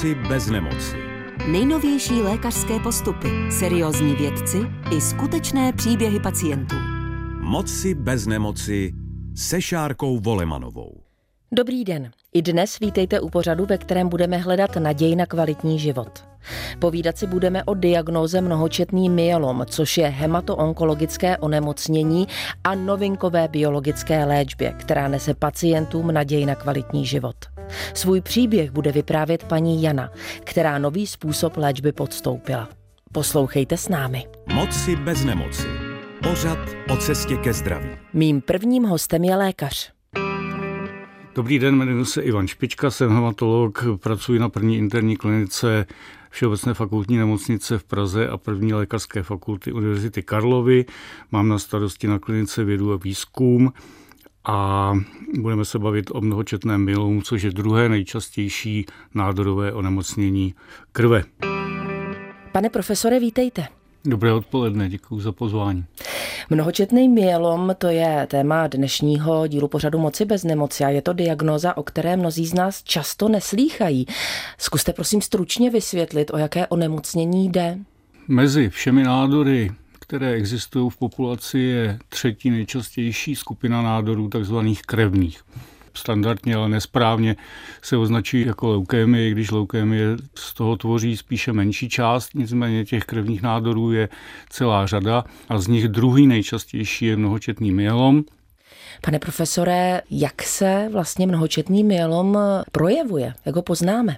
Moci bez nemoci. Nejnovější lékařské postupy, seriózní vědci i skutečné příběhy pacientů. Moci bez nemoci se Šárkou Volemanovou. Dobrý den. I dnes vítejte u pořadu, ve kterém budeme hledat naději na kvalitní život. Povídat si budeme o diagnóze mnohočetný myelom, což je hematoonkologické onemocnění a novinkové biologické léčbě, která nese pacientům naději na kvalitní život. Svůj příběh bude vyprávět paní Jana, která nový způsob léčby podstoupila. Poslouchejte s námi. Moci bez nemoci. Pořad o cestě ke zdraví. Mým prvním hostem je lékař. Dobrý den, jmenuji se Ivan Špička, jsem hematolog, pracuji na první interní klinice Všeobecné fakultní nemocnice v Praze a první lékařské fakulty Univerzity Karlovy. Mám na starosti na klinice vědu a výzkum a budeme se bavit o mnohočetném myelomu, což je druhé nejčastější nádorové onemocnění krve. Pane profesore, vítejte. Dobré odpoledne, děkuji za pozvání. Mnohočetný myelom to je téma dnešního dílu pořadu Moci bez nemoci a je to diagnóza, o které mnozí z nás často neslýchají. Zkuste prosím stručně vysvětlit, o jaké onemocnění jde. Mezi všemi nádory, které existují v populaci, je třetí nejčastější skupina nádorů takzvaných krevních standardně, ale nesprávně se označují jako leukémie, když leukémie z toho tvoří spíše menší část, nicméně těch krevních nádorů je celá řada a z nich druhý nejčastější je mnohočetný myelom. Pane profesore, jak se vlastně mnohočetný myelom projevuje? Jak ho poznáme?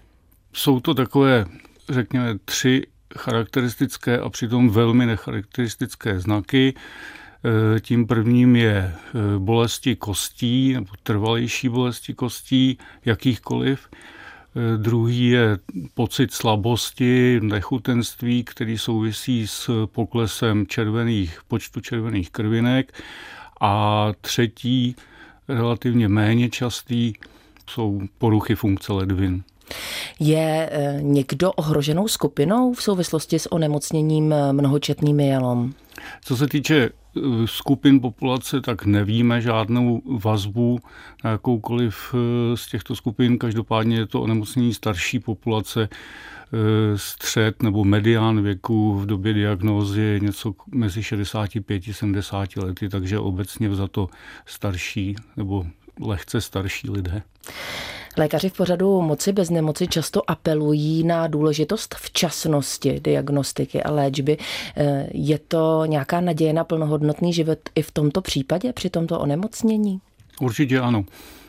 Jsou to takové, řekněme, tři charakteristické a přitom velmi necharakteristické znaky. Eh, tím prvním je eh, bolesti kostí nebo trvalejší bolesti kostí, jakýchkoliv. Eh, druhý je pocit slabosti, nechutenství, který souvisí s poklesem červených, počtu červených krvinek. A třetí, relativně méně častý, jsou poruchy funkce ledvin. Je někdo ohroženou skupinou v souvislosti s onemocněním mnohočetným myelom? Co se týče skupin populace, tak nevíme žádnou vazbu na jakoukoliv eh, z těchto skupin. Každopádně je to onemocnění starší populace, eh, střed nebo medián věku v době diagnózy je něco mezi 65 a 70 lety, takže obecně za to starší nebo lehce starší lidé. Lékaři v pořadu Moci bez nemoci často apelují na důležitost včasnosti diagnostiky a léčby. Eh, je to nějaká naděje na plnohodnotný život i v tomto případě, při tomto onemocnění? Určitě ano.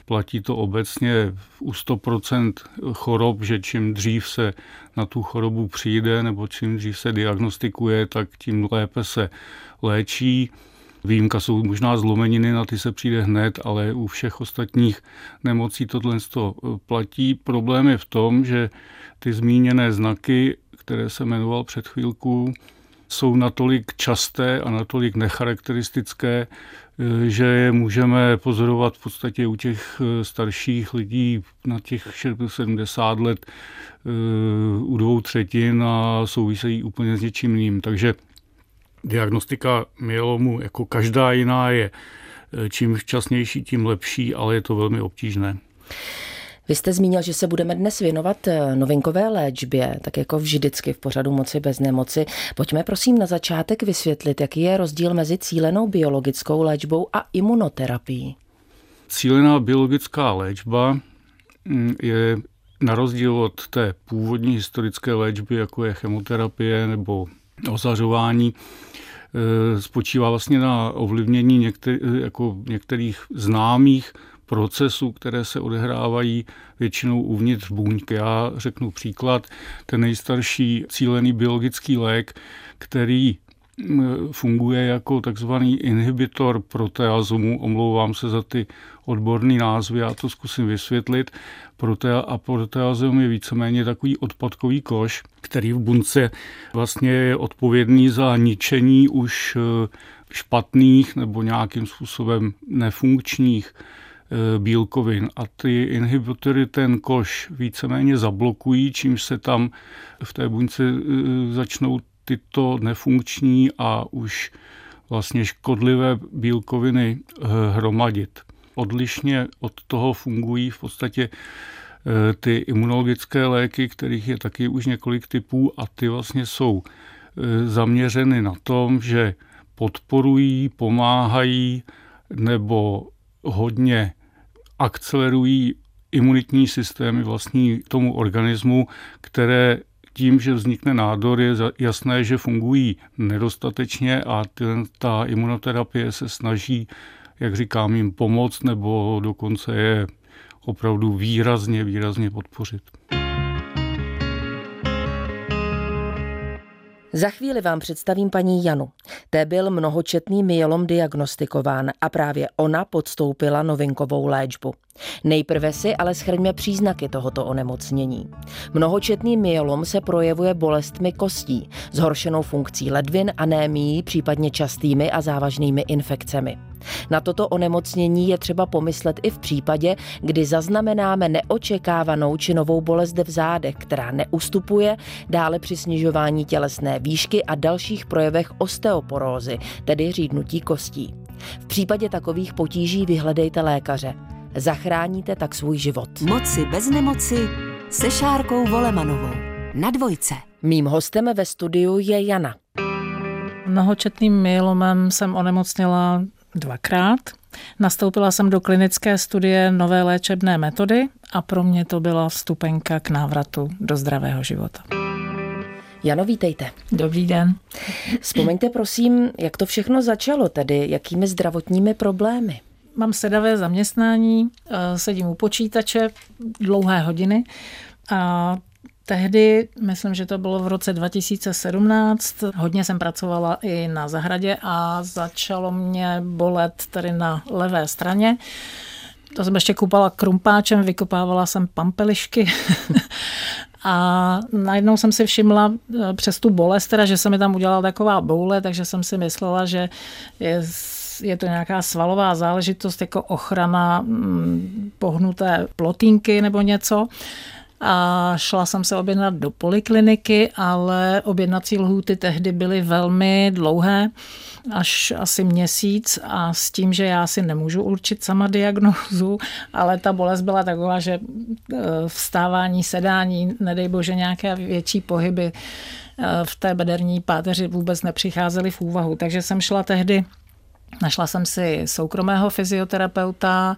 Platí to obecně u 100% chorob, že čím dřív se na tu chorobu přijde nebo čím dřív se diagnostikuje, tak tím lépe se léčí. Výjimka jsou možná zlomeniny, na ty se přijde hned, ale u všech ostatních nemocí tohle to e, platí. Problém je v tom, že ty zmíněné znaky, které se jmenoval před chvílkou, jsou natolik časté a natolik necharakteristické, e, že je můžeme pozorovat v podstatě u těch e, starších lidí na těch 70 let u dvou třetin a souvisejí úplně s něčím jiným. Takže Diagnostika myelomu jako každá jiná je eh, čím včasnější, tím lepší, ale je to velmi obtížné. Vy jste zmínil, že se budeme dnes věnovat eh, novinkové léčbě, tak jako vždycky v pořadu Moci bez nemoci. Pojďme prosím na začátek vysvětlit, jaký je rozdíl mezi cílenou biologickou léčbou a imunoterapií. Cílená biologická léčba mm, je na rozdíl od té původní historické léčby, jako je chemoterapie nebo ozařování, Eh, spočívá vlastně na ovlivnění některý, eh, jako některých známých procesů, které se odehrávají většinou uvnitř buňky. Já řeknu příklad, ten nejstarší cílený biologický lék, který funguje jako takzvaný inhibitor proteazomu. Omlouvám se za ty odborné názvy, já to zkusím vysvětlit. Protea a proteazom je víceméně takový odpadkový koš, který v bunce vlastně je odpovědný za ničení už eh, špatných nebo nějakým způsobem nefunkčních eh, bílkovin a ty inhibitory ten koš víceméně zablokují, čímž se tam v té buňce eh, začnou tyto nefunkční a už vlastně škodlivé bílkoviny hromadit. Odlišně od toho fungují v podstatě ty imunologické léky, kterých je taky už několik typů a ty vlastně jsou zaměřeny na tom, že podporují, pomáhají nebo hodně akcelerují imunitní systémy vlastní tomu organismu, které tím, že vznikne nádor, je jasné, že fungují nedostatečně a ta imunoterapie se snaží, jak říkám, jim pomoct nebo dokonce je opravdu výrazně, výrazně podpořit. Za chvíli vám představím paní Janu. Té byl mnohočetný myelom diagnostikován a právě ona podstoupila novinkovou léčbu. Nejprve si ale schrňme příznaky tohoto onemocnění. Mnohočetný myelom se projevuje bolestmi kostí, zhoršenou funkcí ledvin, anémií, případně častými a závažnými infekcemi. Na toto onemocnění je třeba pomyslet i v případě, kdy zaznamenáme neočekávanou či novou bolest v zádech, která neustupuje, dále při snižování tělesné výšky a dalších projevech osteoporózy, tedy řídnutí kostí. V případě takových potíží vyhledejte lékaře. Zachráníte tak svůj život. Moci bez nemoci se Šárkou Volemanovou. Na dvojce. Mým hostem ve studiu je Jana. Mnohočetným myelomem jsem onemocněla dvakrát. Nastoupila jsem do klinické studie nové léčebné metody a pro mě to byla vstupenka k návratu do zdravého života. Jano, vítejte. Dobrý den. Vzpomeňte prosím, jak to všechno začalo, tedy jakými zdravotními problémy? Mám sedavé zaměstnání, eh, sedím u počítače dlouhé hodiny a Tehdy, myslím, že to bylo v roce 2017, hodně jsem pracovala i na zahradě a začalo mě bolet tady na levé straně. To jsem ještě kupala krumpáčem, vykopávala jsem pampelišky a najednou jsem si všimla eh, přes tu bolest, teda, že se mi tam udělala taková boule, takže jsem si myslela, že je je to nějaká svalová záležitost jako ochrana mm, pohnuté plotínky nebo něco a šla jsem se objednat do polikliniky, ale objednací lhůty tehdy byly velmi dlouhé, až asi měsíc a s tím, že já si nemůžu určit sama diagnózu, ale ta bolest byla taková, že e, vstávání, sedání, nedej bože nějaké větší pohyby e, v té bederní páteři vůbec nepřicházely v úvahu. Takže jsem šla tehdy, našla jsem si soukromého fyzioterapeuta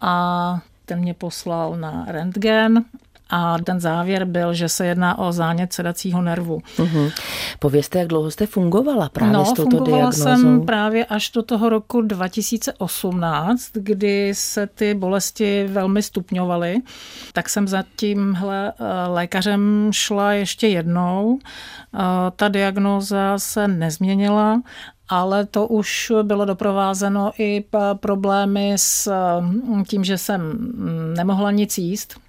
a ten mě poslal na rentgen a ten závěr byl, že se jedná o zánět sedacího nervu. Uhum. Povězte, jak dlouho jste fungovala právě no, s touto fungovala diagnózou? jsem právě až do toho roku 2018, kdy se ty bolesti velmi stupňovaly. Tak jsem za tímhle eh, lékařem šla ještě jednou. Eh, ta diagnóza se nezměnila ale to už bylo doprovázeno i problémy s mm, tím, že jsem mm, nemohla nic jíst,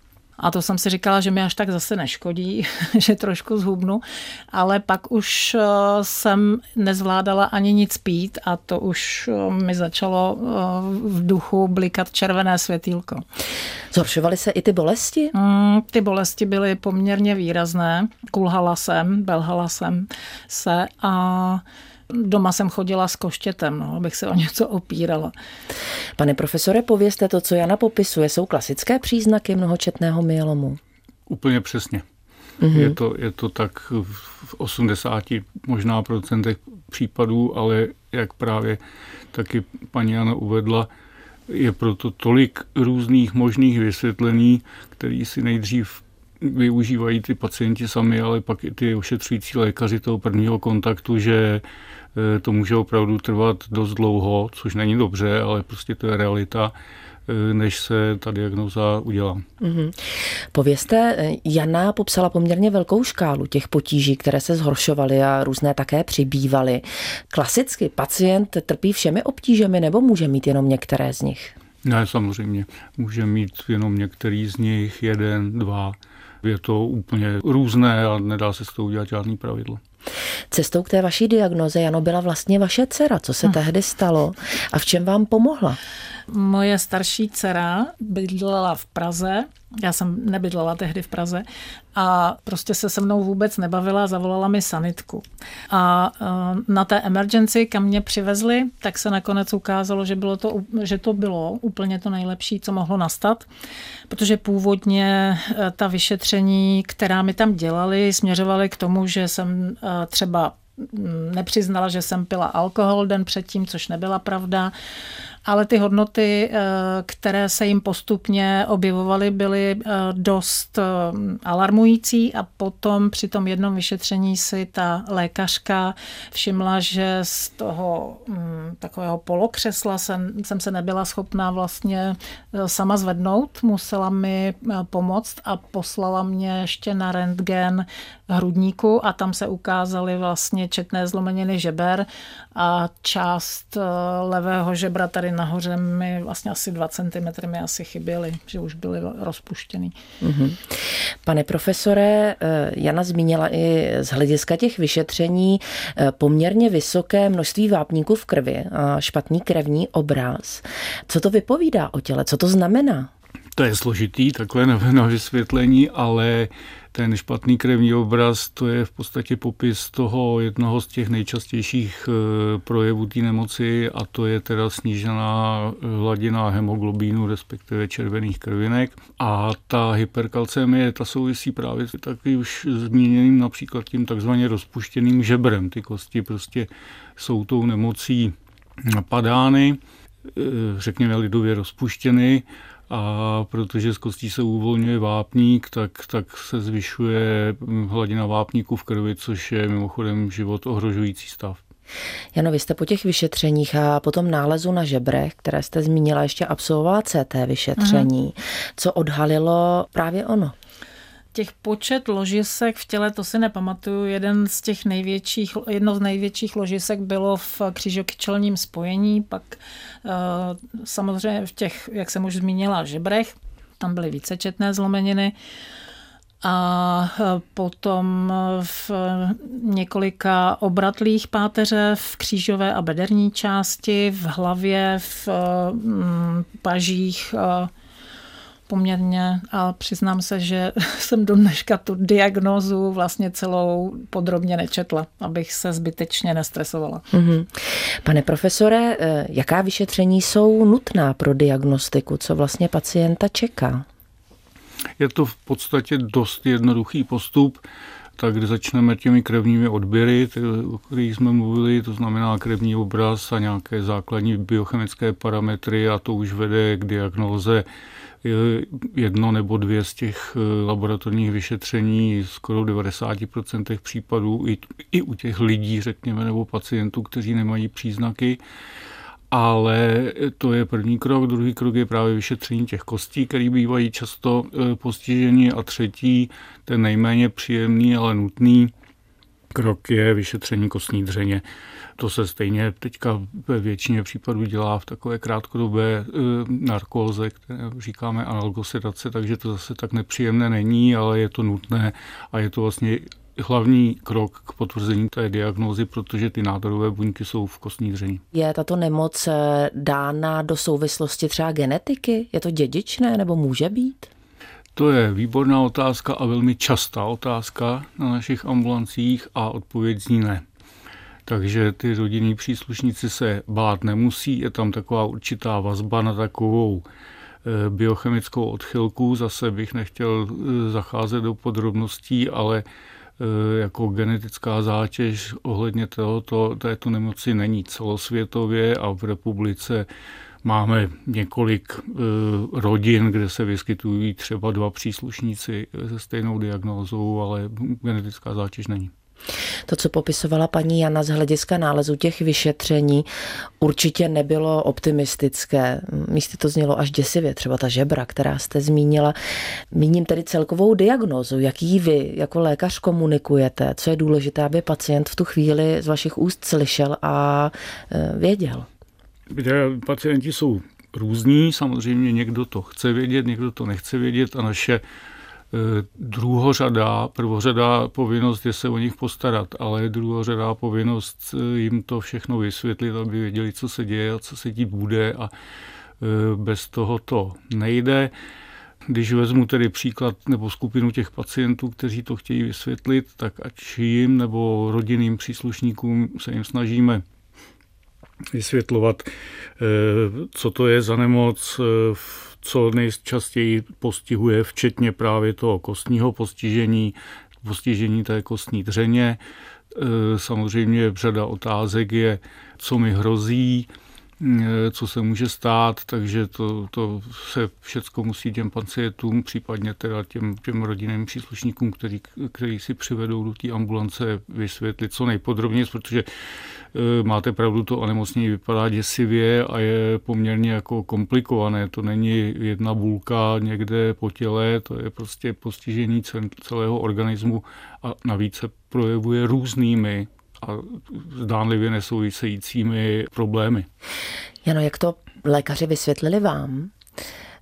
a to jsem si říkala, že mi až tak zase neškodí, že trošku zhubnu, ale pak už eh, jsem nezvládala ani nic pít a to už eh, mi začalo eh, v duchu blikat červené světýlko. Zhoršovaly se i ty bolesti? Mm, ty bolesti byly poměrně výrazné. Kulhala jsem, belhala jsem se a Doma jsem chodila s koštětem, no, abych se o něco opírala. Pane profesore, povězte to, co Jana popisuje, jsou klasické příznaky mnohočetného myelomu? Úplně přesně. Mm-hmm. Je, to, je to tak v 80 možná procentech případů, ale jak právě taky paní Jana uvedla, je proto tolik různých možných vysvětlení, který si nejdřív využívají ty pacienti sami, ale pak i ty ošetřující lékaři toho prvního kontaktu, že to může opravdu trvat dost dlouho, což není dobře, ale prostě to je realita eh, než se ta diagnoza udělá. Mm-hmm. Povězte, eh, Jana popsala poměrně velkou škálu těch potíží, které se zhoršovaly a různé také přibývaly. Klasicky pacient trpí všemi obtížemi nebo může mít jenom některé z nich? Ne, samozřejmě. Může mít jenom některý z nich, jeden, dva. Je to úplně různé a nedá se s toho udělat žádný pravidlo. Cestou k té vaší diagnoze, Jano, byla vlastně vaše dcera. Co se hmm. tehdy stalo a v čem vám pomohla? Moje starší dcera bydlela v Praze, já jsem nebydlela tehdy v Praze a prostě se se mnou vůbec nebavila, zavolala mi sanitku. A e, na té emergency, kam mě přivezli, tak se nakonec ukázalo, že, bylo to, že to bylo úplně to nejlepší, co mohlo nastat, protože původně e, ta vyšetření, která mi tam dělali, směřovaly k tomu, že jsem e, třeba nepřiznala, že jsem pila alkohol den předtím, což nebyla pravda ale ty hodnoty, eh, které se jim postupně objevovaly, byly eh, dost eh, alarmující a potom při tom jednom vyšetření si ta lékařka všimla, že z toho mm, takového polokřesla jsem, jsem se nebyla schopná vlastně sama zvednout, musela mi pomoct a poslala mě ještě na rentgen hrudníku a tam se ukázaly vlastně četné zlomeniny žeber a část levého žebra tady nahoře mi vlastně asi 2 cm mi asi chyběly, že už byly rozpuštěný. Mm-hmm. Pane profesore, eh, Jana zmínila i z hlediska těch vyšetření eh, poměrně vysoké množství vápníků v krvi a špatný krevní obraz. Co to vypovídá o těle? Co to znamená? To je složitý takhle na vysvětlení, ale ten špatný krevní obraz, to je v podstatě popis toho jednoho z těch nejčastějších eh, projevů té nemoci a to je teda snížená hladina hemoglobínu, respektive červených krvinek. A ta hyperkalcemie, ta souvisí právě taky už zmíněným například tím takzvaně rozpuštěným žebrem. Ty kosti prostě jsou tou nemocí napadány, eh, řekněme lidově rozpuštěny a protože z kostí se uvolňuje vápník, tak, tak se zvyšuje hladina vápníku v krvi, což je mimochodem život ohrožující stav. Jano, vy jste po těch vyšetřeních a potom nálezu na žebrech, které jste zmínila, ještě absolvovala CT vyšetření. Mm. Co odhalilo právě ono? Těch počet ložisek v těle, to si nepamatuju. Jeden z těch největších, jedno z největších ložisek bylo v křížokyčelním spojení, pak eh, samozřejmě v těch, jak jsem už zmínila, žebrech, tam byly vícečetné zlomeniny a eh, potom v několika obratlých páteře v křížové a bederní části, v hlavě, v pažích, poměrně a přiznám se, že jsem do dneška tu diagnózu vlastně celou podrobně nečetla, abych se zbytečně nestresovala. Mm-hmm. Pane profesore, eh, jaká vyšetření jsou nutná pro diagnostiku? Co vlastně pacienta čeká? Je to v podstatě dost jednoduchý postup tak začneme těmi krevními odběry, o kterých jsme mluvili, to znamená krevní obraz a nějaké základní biochemické parametry a to už vede k diagnóze jedno nebo dvě z těch eh, laboratorních vyšetření skoro v 90% případů i, i u těch lidí, řekněme, nebo pacientů, kteří nemají příznaky. Ale to je první krok. Druhý krok je právě vyšetření těch kostí, které bývají často eh, postiženi. A třetí, ten nejméně příjemný, ale nutný krok je vyšetření kostní dřeně. To se stejně teďka ve většině případů dělá v takové krátkodobé e, narkóze, které říkáme analgosedace, takže to zase tak nepříjemné není, ale je to nutné a je to vlastně hlavní krok k potvrzení té diagnózy, protože ty nádorové buňky jsou v kostní dření. Je tato nemoc e, dána do souvislosti třeba genetiky? Je to dědičné nebo může být? To je výborná otázka a velmi častá otázka na našich ambulancích a odpověď zní ne. Takže ty rodinní příslušníci se bát nemusí, je tam taková určitá vazba na takovou eh, biochemickou odchylku. Zase bych nechtěl eh, zacházet do podrobností, ale eh, jako genetická zátěž ohledně tohoto, této nemoci není celosvětově a v republice máme několik rodin, kde se vyskytují třeba dva příslušníci se stejnou diagnózou, ale genetická zátěž není. To, co popisovala paní Jana z hlediska nálezu těch vyšetření, určitě nebylo optimistické. Místy to znělo až děsivě, třeba ta žebra, která jste zmínila. Míním tedy celkovou diagnózu, jaký vy jako lékař komunikujete, co je důležité, aby pacient v tu chvíli z vašich úst slyšel a e, věděl. Pacienti jsou různí, samozřejmě někdo to chce vědět, někdo to nechce vědět a naše Eh, druhořada, prvořada povinnost je se o nich postarat, ale druhořada povinnost eh, jim to všechno vysvětlit, aby věděli, co se děje a co se dít bude a Bez toho to nejde. Když vezmu tedy příklad nebo skupinu těch pacientů, kteří to chtějí vysvětlit, tak ať jim nebo rodinným příslušníkům se jim snažíme vysvětlovat, co to je za nemoc, co nejčastěji postihuje, včetně právě toho kostního postižení, postižení té kostní dřeně. E, samozřejmě řada otázek je, co mi hrozí, co se může stát, takže to, to se všechno musí těm pacientům, případně teda těm, těm rodinným příslušníkům, který, který si přivedou do té ambulance, vysvětlit co nejpodrobněji, protože Eh, máte pravdu, to onemocnění vypadá děsivě a je poměrně jako komplikované. To není jedna bulka někde po těle, to je prostě postižení celého organismu a navíc se projevuje různými a zdánlivě nesouvisejícími problémy. Jano, jak to lékaři vysvětlili vám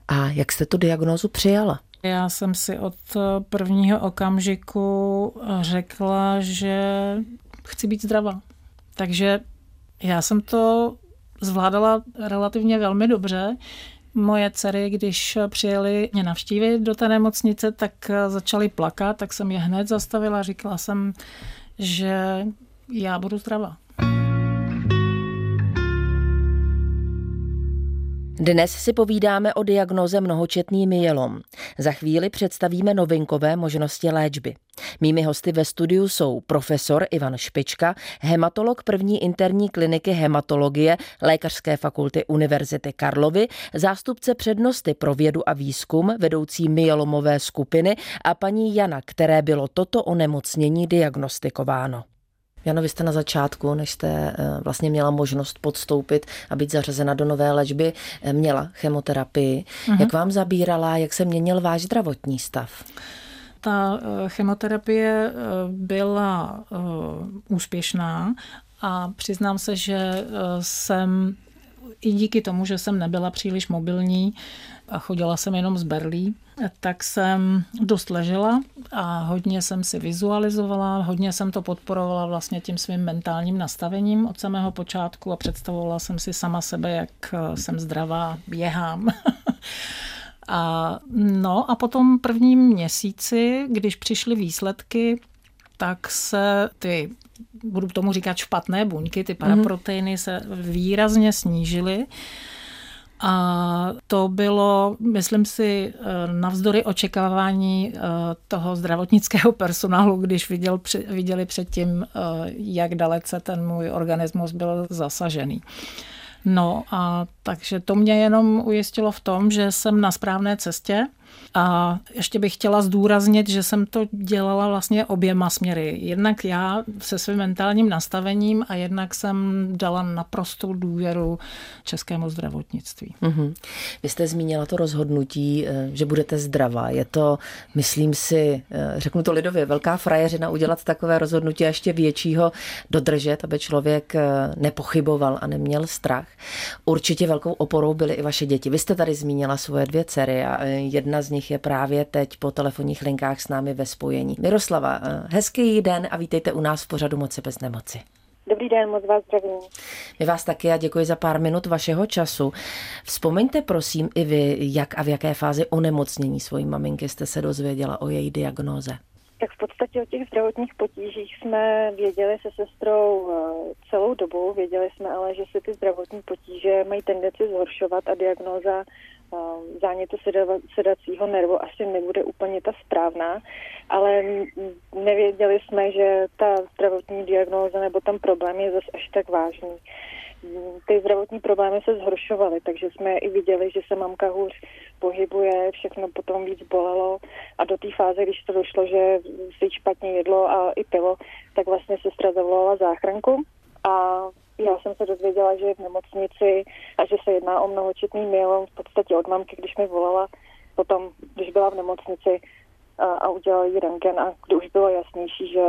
a jak jste tu diagnózu přijala? Já jsem si od prvního okamžiku řekla, že chci být zdravá. Takže já jsem to zvládala relativně velmi dobře. Moje dcery, když přijeli mě navštívit do té nemocnice, tak začaly plakat, tak jsem je hned zastavila. Říkala jsem, že já budu zdravá. Dnes si povídáme o diagnoze mnohočetný myelom. Za chvíli představíme novinkové možnosti léčby. Mými hosty ve studiu jsou profesor Ivan Špička, hematolog první interní kliniky hematologie Lékařské fakulty Univerzity Karlovy, zástupce přednosti pro vědu a výzkum, vedoucí myelomové skupiny a paní Jana, které bylo toto onemocnění diagnostikováno. Jano, vy jste na začátku, než jste eh, vlastně měla možnost podstoupit a být zařazena do nové léčby, eh, měla chemoterapii. Uh-huh. Jak vám zabírala, jak se měnil váš zdravotní stav? Ta eh, chemoterapie byla úspěšná a přiznám se, že jsem i díky tomu, že jsem nebyla příliš mobilní a chodila jsem jenom z Berlí, tak jsem dost ležela a hodně jsem si vizualizovala, hodně jsem to podporovala vlastně tím svým mentálním nastavením od samého počátku a představovala jsem si sama sebe, jak eh, jsem zdravá, běhám. a, no a potom prvním měsíci, když přišly výsledky, tak se ty, budu tomu říkat špatné buňky, ty mhm. paraproteiny se výrazně snížily. A to bylo, myslím si, eh, navzdory očekávání eh, toho zdravotnického personálu, když viděl, viděli předtím, eh, jak dalece ten můj organismus byl zasažený. No a takže to mě jenom ujistilo v tom, že jsem na správné cestě a ještě bych chtěla zdůraznit, že jsem to dělala vlastně oběma směry. Jednak já se svým mentálním nastavením a jednak jsem dala naprostou důvěru českému zdravotnictví. Mm-hmm. Vy jste zmínila to rozhodnutí, eh, že budete zdravá. Je to, myslím si, eh, řeknu to lidově, velká frajeřina udělat takové rozhodnutí a ještě většího dodržet, aby člověk eh, nepochyboval a neměl strach. Určitě velkou oporou byly i vaše děti. Vy jste tady zmínila svoje dvě dcery a jedna z nich nich je právě teď po telefonních linkách s námi ve spojení. Miroslava, eh, hezký den a vítejte u nás v pořadu Moci bez nemoci. Dobrý den, moc vás zdravím. My vás taky a děkuji za pár minut vašeho času. Vzpomeňte prosím i vy, jak a v jaké fázi onemocnění svojí maminky jste se dozvěděla o její diagnóze. Tak v podstatě o těch zdravotních potížích jsme věděli se sestrou eh, celou dobu. Věděli jsme ale, že se ty zdravotní potíže mají tendenci zhoršovat a diagnóza zánětu sedacího nervu asi nebude úplně ta správná, ale nevěděli jsme, že ta zdravotní diagnóza nebo tam problém je zase až tak vážný. Ty zdravotní problémy se zhoršovaly, takže jsme i viděli, že se mamka hůř pohybuje, všechno potom víc bolelo a do té fáze, když to došlo, že si špatně jedlo a i pilo, tak vlastně sestra zavolala záchranku a já jsem se dozvěděla, že je v nemocnici a že se jedná o mnohočetný myelom v podstatě od mamky, když mi volala potom, když byla v nemocnici a, a udělala jí rentgen a kdy už bylo jasnější, že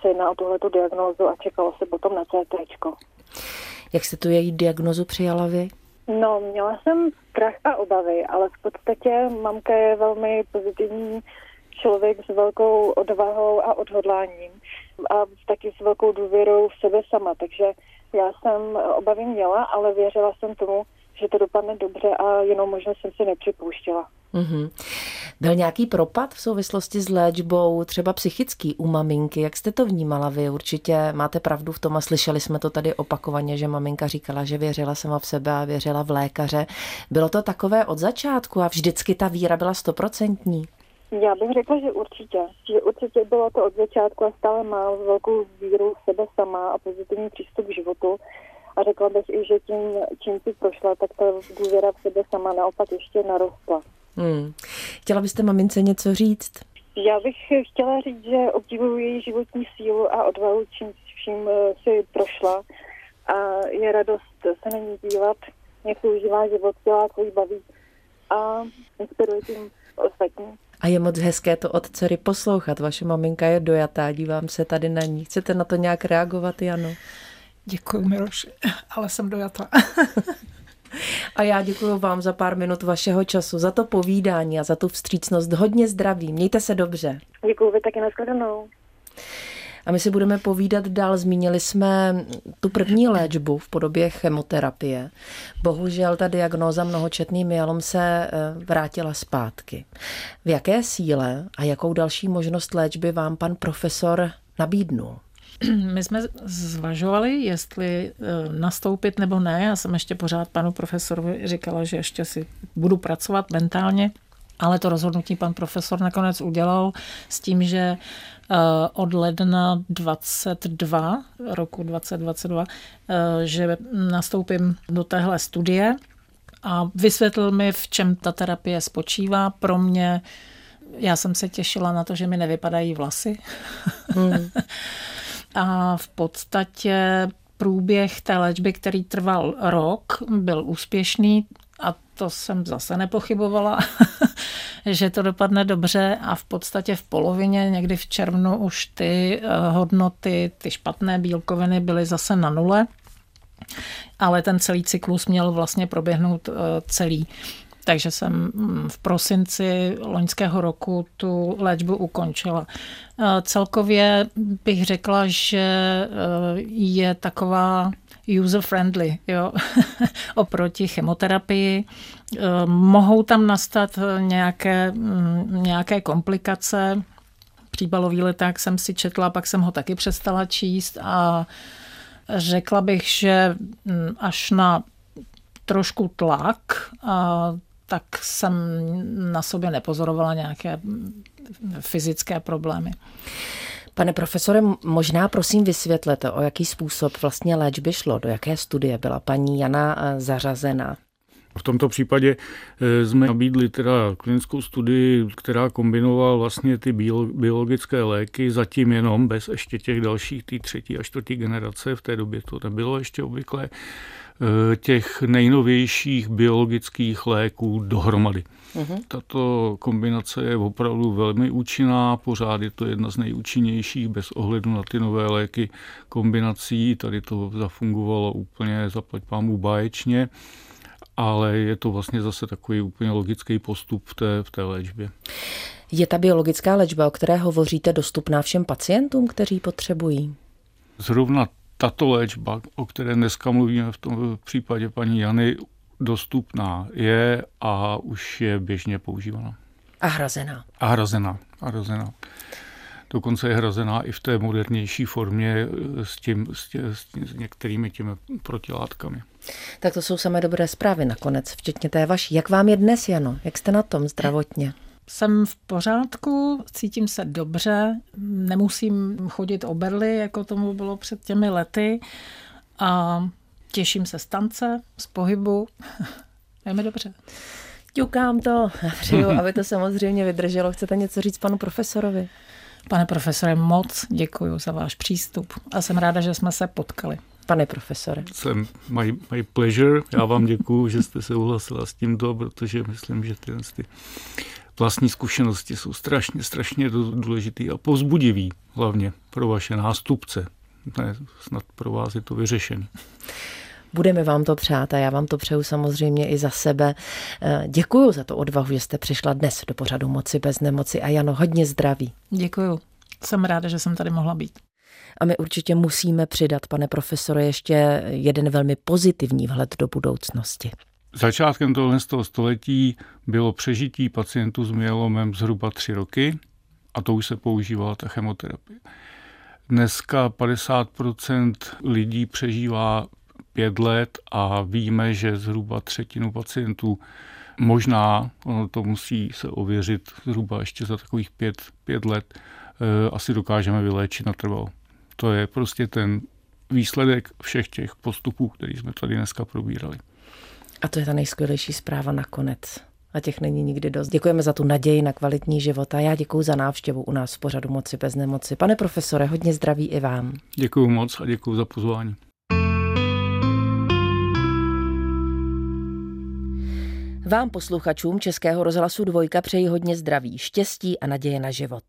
se jedná o tuhletu diagnózu a čekalo se potom na CT. Jak jste tu její diagnozu přijala vy? No, měla jsem strach a obavy, ale v podstatě mamka je velmi pozitivní člověk s velkou odvahou a odhodláním a taky s velkou důvěrou v sebe sama, takže já jsem obavy měla, ale věřila jsem tomu, že to dopadne dobře a jenom možná jsem si nepřipouštěla. Mm-hmm. Byl nějaký propad v souvislosti s léčbou, třeba psychický u maminky? Jak jste to vnímala vy? Určitě máte pravdu v tom a slyšeli jsme to tady opakovaně, že maminka říkala, že věřila sama v sebe a věřila v lékaře. Bylo to takové od začátku a vždycky ta víra byla stoprocentní? Já bych řekla, že určitě. Že určitě bylo to od začátku a stále mám velkou víru v sebe sama a pozitivní přístup k životu. A řekla bych i, že tím, čím si prošla, tak ta důvěra v sebe sama naopak ještě narostla. Hmm. Chtěla byste mamince něco říct? Já bych chtěla říct, že obdivuju její životní sílu a odvahu, čím vším eh, si prošla. A je radost se na ní dívat, jak užívá život, dělá, co baví a inspiruje tím ostatní. A je moc hezké to od dcery poslouchat. Vaše maminka je dojatá, dívám se tady na ní. Chcete na to nějak reagovat, Jano? Děkuji, Miloš, ale jsem dojatá. A já děkuji vám za pár minut vašeho času, za to povídání a za tu vstřícnost. Hodně zdraví, mějte se dobře. Děkuji, vy taky nashledanou. A my si budeme povídat dál. Zmínili jsme tu první léčbu v podobě chemoterapie. Bohužel ta diagnóza mnohočetný myelom se eh, vrátila zpátky. V jaké síle a jakou další možnost léčby vám pan profesor nabídnul? My jsme zvažovali, jestli eh, nastoupit nebo ne. Já jsem ještě pořád panu profesorovi říkala, že ještě si budu pracovat mentálně, ale to rozhodnutí pan profesor nakonec udělal s tím, že eh, od ledna 22, roku 2022, eh, že nastoupím do téhle studie a vysvětlil mi, v čem ta terapie spočívá. Pro mě, já jsem se těšila na to, že mi nevypadají vlasy. Hmm. A v podstatě průběh té léčby, který trval rok, byl úspěšný to jsem zase nepochybovala, že to dopadne dobře a v podstatě v polovině, někdy v červnu už ty eh, hodnoty, ty špatné bílkoviny byly zase na nule, ale ten celý cyklus měl vlastně proběhnout eh, celý. Takže jsem mm, v prosinci loňského roku tu léčbu ukončila. E, celkově bych řekla, že je taková user-friendly jo? oproti chemoterapii. E, mohou tam nastat nějaké, mm, nějaké komplikace. Příbalový leták jsem si četla, pak jsem ho taky přestala číst a řekla bych, že mm, až na trošku tlak a tak jsem na sobě nepozorovala nějaké fyzické problémy. Pane profesore, možná prosím vysvětlete, o jaký způsob vlastně léčby šlo, do jaké studie byla paní Jana eh, zařazena. V tomto případě eh, jsme nabídli teda klinickou studii, která kombinovala vlastně ty biologické léky, zatím jenom bez ještě těch dalších, ty třetí a čtvrtý generace, v té době to nebylo ještě obvyklé, těch nejnovějších biologických léků dohromady. Uh-huh. Tato kombinace je opravdu velmi účinná, pořád je to jedna z nejúčinnějších bez ohledu na ty nové léky kombinací. Tady to zafungovalo úplně zaplať pámu báječně, ale je to vlastně zase takový úplně logický postup v té, v té léčbě. Je ta biologická léčba, o které hovoříte, dostupná všem pacientům, kteří potřebují? Zrovna tato léčba, o které dneska mluvíme v tom případě paní Jany, dostupná je a už je běžně používaná. A hrazená. A hrazená. A hrazená. Dokonce je hrazená i v té modernější formě s, tím, s, tě, s některými těmi protilátkami. Tak to jsou samé dobré zprávy nakonec, včetně té vaší. Jak vám je dnes, Jano? Jak jste na tom zdravotně? Jsem v pořádku, cítím se dobře, nemusím chodit o berly, jako tomu bylo před těmi lety a těším se z tance, z pohybu. Je mi dobře. Ťukám to, přeju, aby to samozřejmě vydrželo. Chcete něco říct panu profesorovi? Pane profesore, moc děkuji za váš přístup a jsem ráda, že jsme se potkali. Pane profesore. Jsem my, my pleasure. Já vám děkuji, že jste se uhlasila s tímto, protože myslím, že ty, ty vlastní zkušenosti jsou strašně, strašně důležitý a povzbudivý, hlavně pro vaše nástupce. Ne, snad pro vás je to vyřešený. Budeme vám to přát a já vám to přeju samozřejmě i za sebe. Eh, děkuji za to odvahu, že jste přišla dnes do pořadu Moci bez nemoci a Jano, hodně zdraví. Děkuji. Jsem ráda, že jsem tady mohla být. A my určitě musíme přidat, pane profesore, ještě jeden velmi pozitivní vhled do budoucnosti. Začátkem tohle z toho století bylo přežití pacientů s myelomem zhruba tři roky a to už se používala ta chemoterapie. Dneska 50% lidí přežívá pět let a víme, že zhruba třetinu pacientů možná, ono to musí se ověřit zhruba ještě za takových pět, pět let, eh, asi dokážeme vyléčit natrvalo. To je prostě ten výsledek všech těch postupů, který jsme tady dneska probírali. A to je ta nejskvělejší zpráva nakonec. A těch není nikdy dost. Děkujeme za tu naději na kvalitní život a já děkuji za návštěvu u nás v pořadu Moci bez nemoci. Pane profesore, hodně zdraví i vám. Děkuji moc a děkuji za pozvání. Vám posluchačům Českého rozhlasu Dvojka přeji hodně zdraví, štěstí a naděje na život.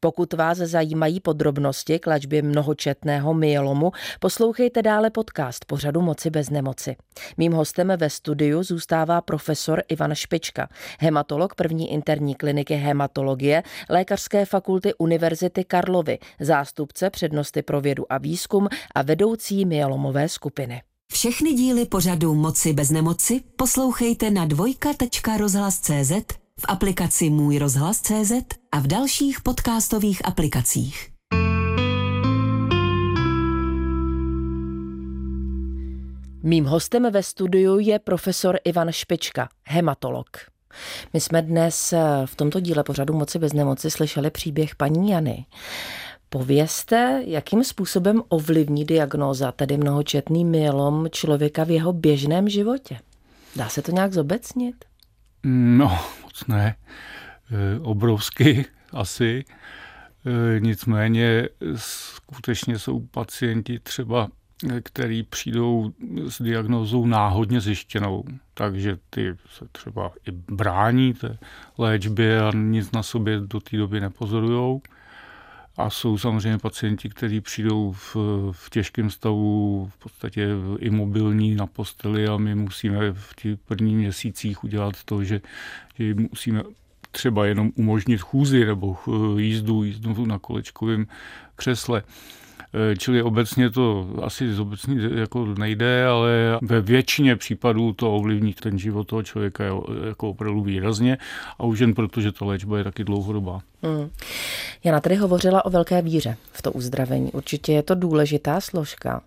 Pokud vás zajímají podrobnosti k léčbě mnohočetného myelomu, poslouchejte dále podcast pořadu Moci bez nemoci. Mým hostem ve studiu zůstává profesor Ivan Špička, hematolog první interní kliniky hematologie Lékařské fakulty Univerzity Karlovy, zástupce přednosti pro vědu a výzkum a vedoucí myelomové skupiny. Všechny díly pořadu Moci bez nemoci poslouchejte na dvojka.rozhlas.cz, v aplikaci Můj rozhlas.cz a v dalších podcastových aplikacích. Mým hostem ve studiu je profesor Ivan Špička, hematolog. My jsme dnes v tomto díle pořadu Moci bez nemoci slyšeli příběh paní Jany. Povězte, jakým způsobem ovlivní diagnóza, tedy mnohočetný myelom člověka v jeho běžném životě? Dá se to nějak zobecnit? No, moc ne. E, obrovsky asi. E, nicméně skutečně jsou pacienti třeba, který přijdou s diagnózou náhodně zjištěnou, takže ty se třeba i brání té léčbě a nic na sobě do té doby nepozorujou. A jsou samozřejmě pacienti, kteří přijdou v, v těžkém stavu, v podstatě imobilní na posteli a my musíme v těch prvních měsících udělat to, že, že musíme třeba jenom umožnit chůzi nebo jízdu, jízdu na kolečkovém křesle. Eh, čili obecně to asi obecně jako nejde, ale ve většině případů to ovlivní ten život toho člověka jako opravdu výrazně a už jen proto, že ta léčba je taky dlouhodobá. Hmm. Jana tady hovořila o velké víře v to uzdravení. Určitě je to důležitá složka.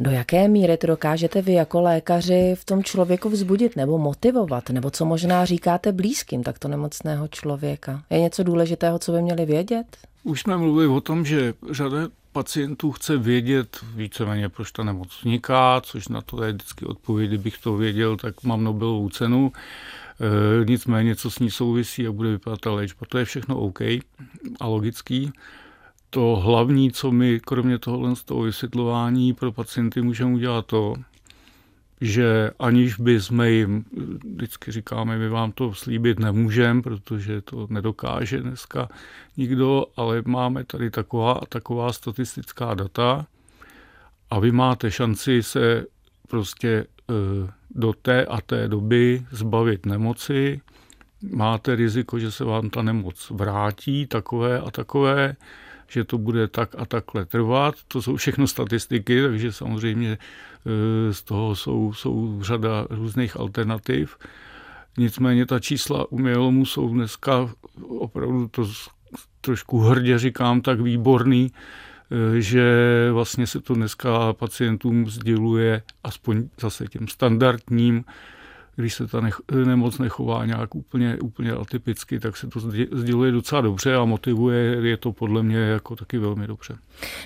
Do jaké míry to dokážete vy jako lékaři v tom člověku vzbudit nebo motivovat? Nebo co možná říkáte blízkým takto nemocného člověka? Je něco důležitého, co by měli vědět? Už jsme mluvili o tom, že řada pacientů chce vědět víceméně, proč ta nemoc vzniká, což na to je vždycky odpověď, kdybych to věděl, tak mám Nobelovou cenu. E, nicméně, co s ní souvisí, jak bude vypadat ta léčba, to je všechno OK a logický. To hlavní, co my kromě tohohle z toho vysvětlování pro pacienty můžeme udělat to, že aniž by jsme jim, vždycky říkáme, my vám to slíbit nemůžeme, protože to nedokáže dneska nikdo, ale máme tady taková a taková statistická data a vy máte šanci se prostě e, do té a té doby zbavit nemoci, máte riziko, že se vám ta nemoc vrátí, takové a takové, že to bude tak a takhle trvat. To jsou všechno statistiky, takže samozřejmě e, z toho jsou, jsou řada různých alternativ. Nicméně ta čísla u myelomu jsou dneska opravdu to trošku hrdě říkám, tak výborný, e, že vlastně se to dneska pacientům sděluje aspoň zase těm standardním když se ta nech, nemoc nechová nějak úplně, úplně atypicky, tak se to sděluje docela dobře a motivuje je to podle mě jako taky velmi dobře.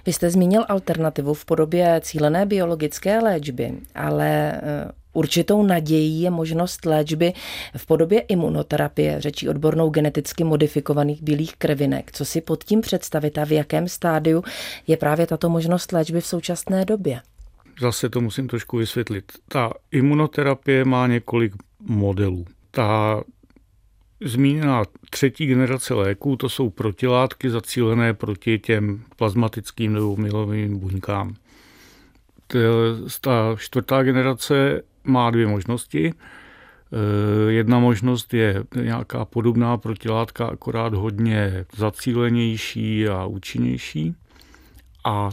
Vy jste zmínil alternativu v podobě cílené biologické léčby, ale eh, Určitou nadějí je možnost léčby v podobě imunoterapie, řečí odbornou geneticky modifikovaných bílých krvinek. Co si pod tím představit a v jakém stádiu je právě tato možnost léčby v současné době? Zase to musím trošku vysvětlit. Ta imunoterapie má několik modelů. Ta zmíněná třetí generace léků, to jsou protilátky zacílené proti těm plazmatickým nebo milovým buňkám. Ta čtvrtá generace má dvě možnosti. Eh, jedna možnost je nějaká podobná protilátka, akorát hodně zacílenější a účinnější. A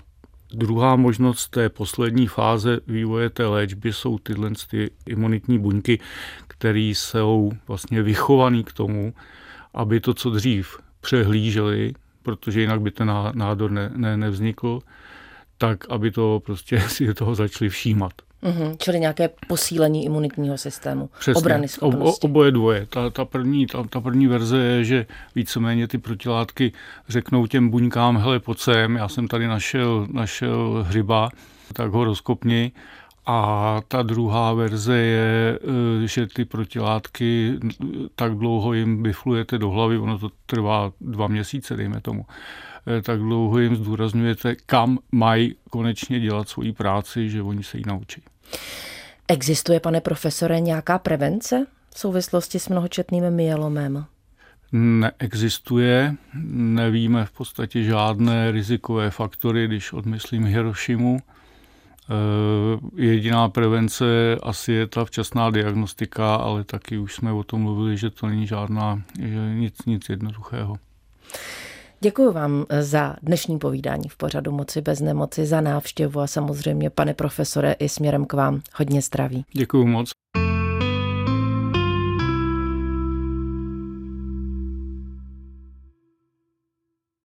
Druhá možnost té poslední fáze vývoje té léčby jsou tyhle ty imunitní buňky, které jsou vlastně vychované k tomu, aby to, co dřív přehlíželi, protože jinak by ten nádor ne, ne, nevznikl, tak aby to prostě si toho začali všímat. Mm-hmm, čili nějaké posílení imunitního systému, Přesně. obrany schopnosti. O, oboje dvoje. Ta, ta, první, ta, ta první verze je, že víceméně ty protilátky řeknou těm buňkám, hele, pojď sem, já jsem tady našel, našel hřiba, tak ho rozkopni. A ta druhá verze je, e, že ty protilátky tak dlouho jim biflujete do hlavy, ono to trvá dva měsíce, dejme tomu, e, tak dlouho jim zdůrazňujete, kam mají konečně dělat svoji práci, že oni se ji naučí. Existuje, pane profesore, nějaká prevence v souvislosti s mnohočetným myelomem? Neexistuje, nevíme v podstatě žádné rizikové faktory, když odmyslím Hirošimu. E, jediná prevence asi je ta včasná diagnostika, ale taky už jsme o tom mluvili, že to není žádná, že nic, nic jednoduchého. Děkuji vám za dnešní povídání v pořadu Moci bez nemoci, za návštěvu a samozřejmě, pane profesore, i směrem k vám hodně zdraví. Děkuji moc.